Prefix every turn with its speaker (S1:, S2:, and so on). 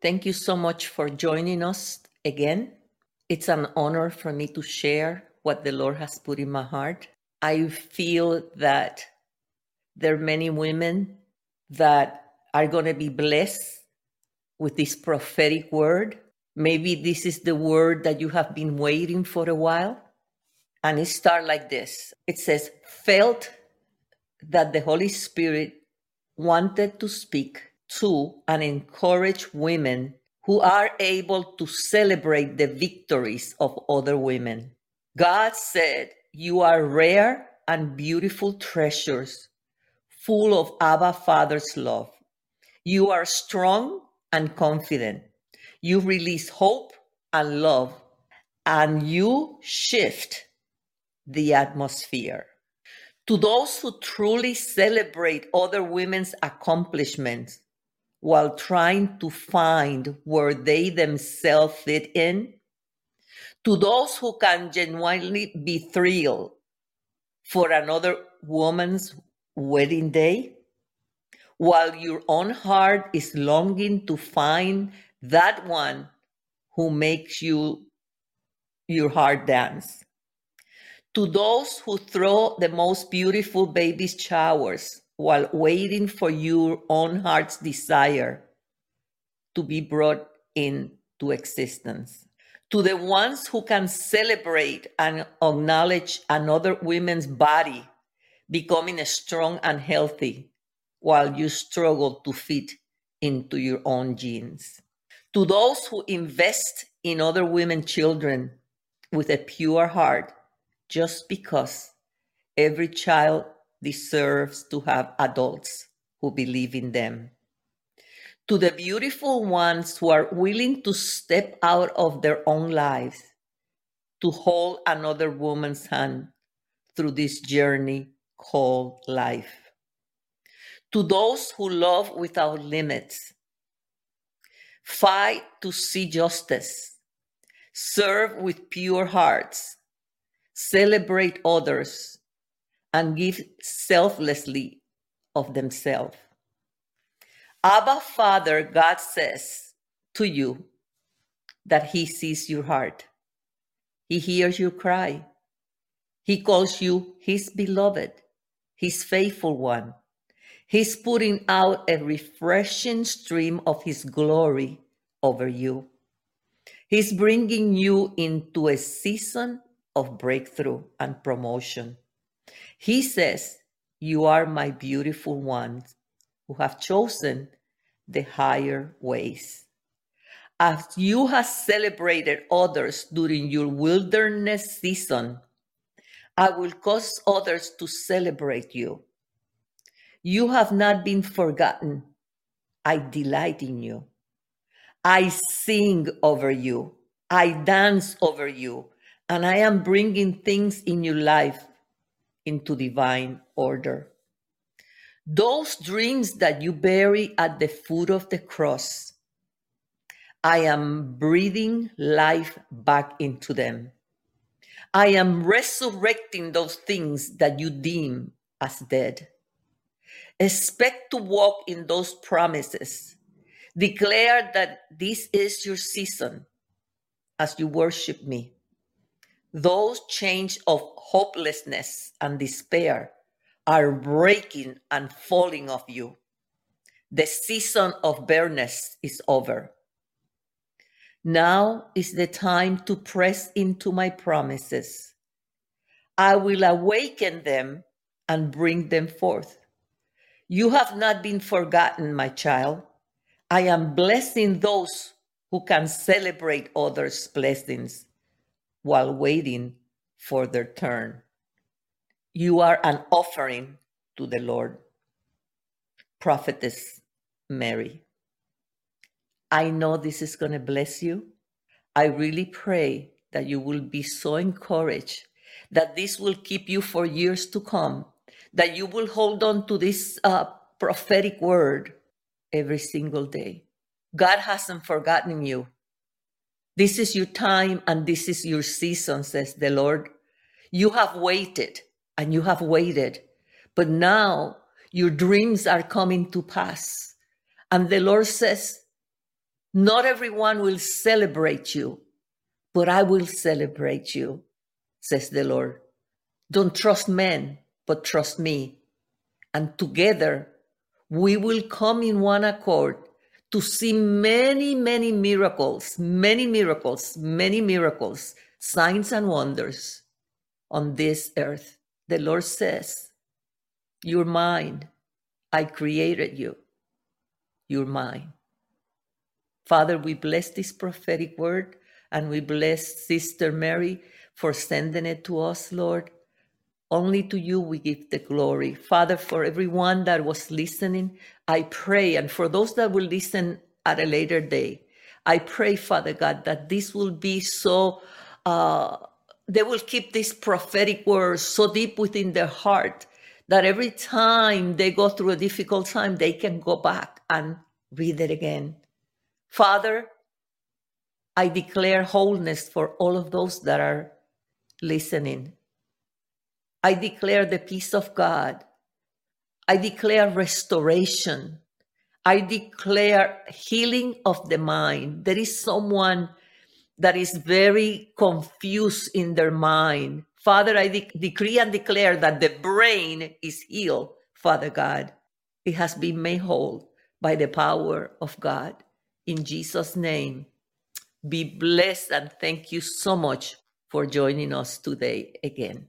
S1: Thank you so much for joining us again. It's an honor for me to share what the Lord has put in my heart. I feel that there are many women that are going to be blessed with this prophetic word. Maybe this is the word that you have been waiting for a while. And it starts like this it says, felt that the Holy Spirit wanted to speak to and encourage women who are able to celebrate the victories of other women. God said, You are rare and beautiful treasures, full of Abba Father's love. You are strong and confident. You release hope and love, and you shift the atmosphere. To those who truly celebrate other women's accomplishments while trying to find where they themselves fit in, to those who can genuinely be thrilled for another woman's wedding day, while your own heart is longing to find that one who makes you your heart dance. To those who throw the most beautiful baby showers while waiting for your own heart's desire to be brought into existence. To the ones who can celebrate and acknowledge another woman's body becoming strong and healthy while you struggle to fit into your own jeans. To those who invest in other women children with a pure heart, just because every child deserves to have adults who believe in them. To the beautiful ones who are willing to step out of their own lives to hold another woman's hand through this journey called life to those who love without limits. Fight to see justice. Serve with pure hearts. Celebrate others and give selflessly of themselves. Abba, Father, God says to you that He sees your heart. He hears your cry. He calls you His beloved, His faithful one. He's putting out a refreshing stream of His glory over you. He's bringing you into a season of breakthrough and promotion. He says, You are my beautiful ones who have chosen the higher ways. As you have celebrated others during your wilderness season, I will cause others to celebrate you. You have not been forgotten. I delight in you. I sing over you. I dance over you. And I am bringing things in your life into divine order. Those dreams that you bury at the foot of the cross, I am breathing life back into them. I am resurrecting those things that you deem as dead. Expect to walk in those promises. Declare that this is your season as you worship me. Those chains of hopelessness and despair are breaking and falling off you. The season of bareness is over. Now is the time to press into my promises. I will awaken them and bring them forth. You have not been forgotten, my child. I am blessing those who can celebrate others' blessings while waiting for their turn. You are an offering to the Lord. Prophetess Mary. I know this is going to bless you. I really pray that you will be so encouraged that this will keep you for years to come that you will hold on to this uh, prophetic word every single day. God hasn't forgotten you. This is your time and this is your season, says the Lord. You have waited and you have waited, but now your dreams are coming to pass. And the Lord says, Not everyone will celebrate you, but I will celebrate you, says the Lord. Don't trust men, but trust me. And together we will come in one accord to see many, many miracles, many miracles, many miracles, signs and wonders on this earth. The Lord says, You're mine. I created you. You're mine. Father, we bless this prophetic word and we bless Sister Mary for sending it to us, Lord. Only to you we give the glory. Father, for everyone that was listening, I pray, and for those that will listen at a later day, I pray, Father God, that this will be so, uh, they will keep this prophetic word so deep within their heart that every time they go through a difficult time, they can go back and read it again. Father, I declare wholeness for all of those that are listening. I declare the peace of God. I declare restoration. I declare healing of the mind. There is someone that is very confused in their mind. Father, I de- decree and declare that the brain is healed, Father God. It has been made whole by the power of God. In Jesus' name, be blessed and thank you so much for joining us today again.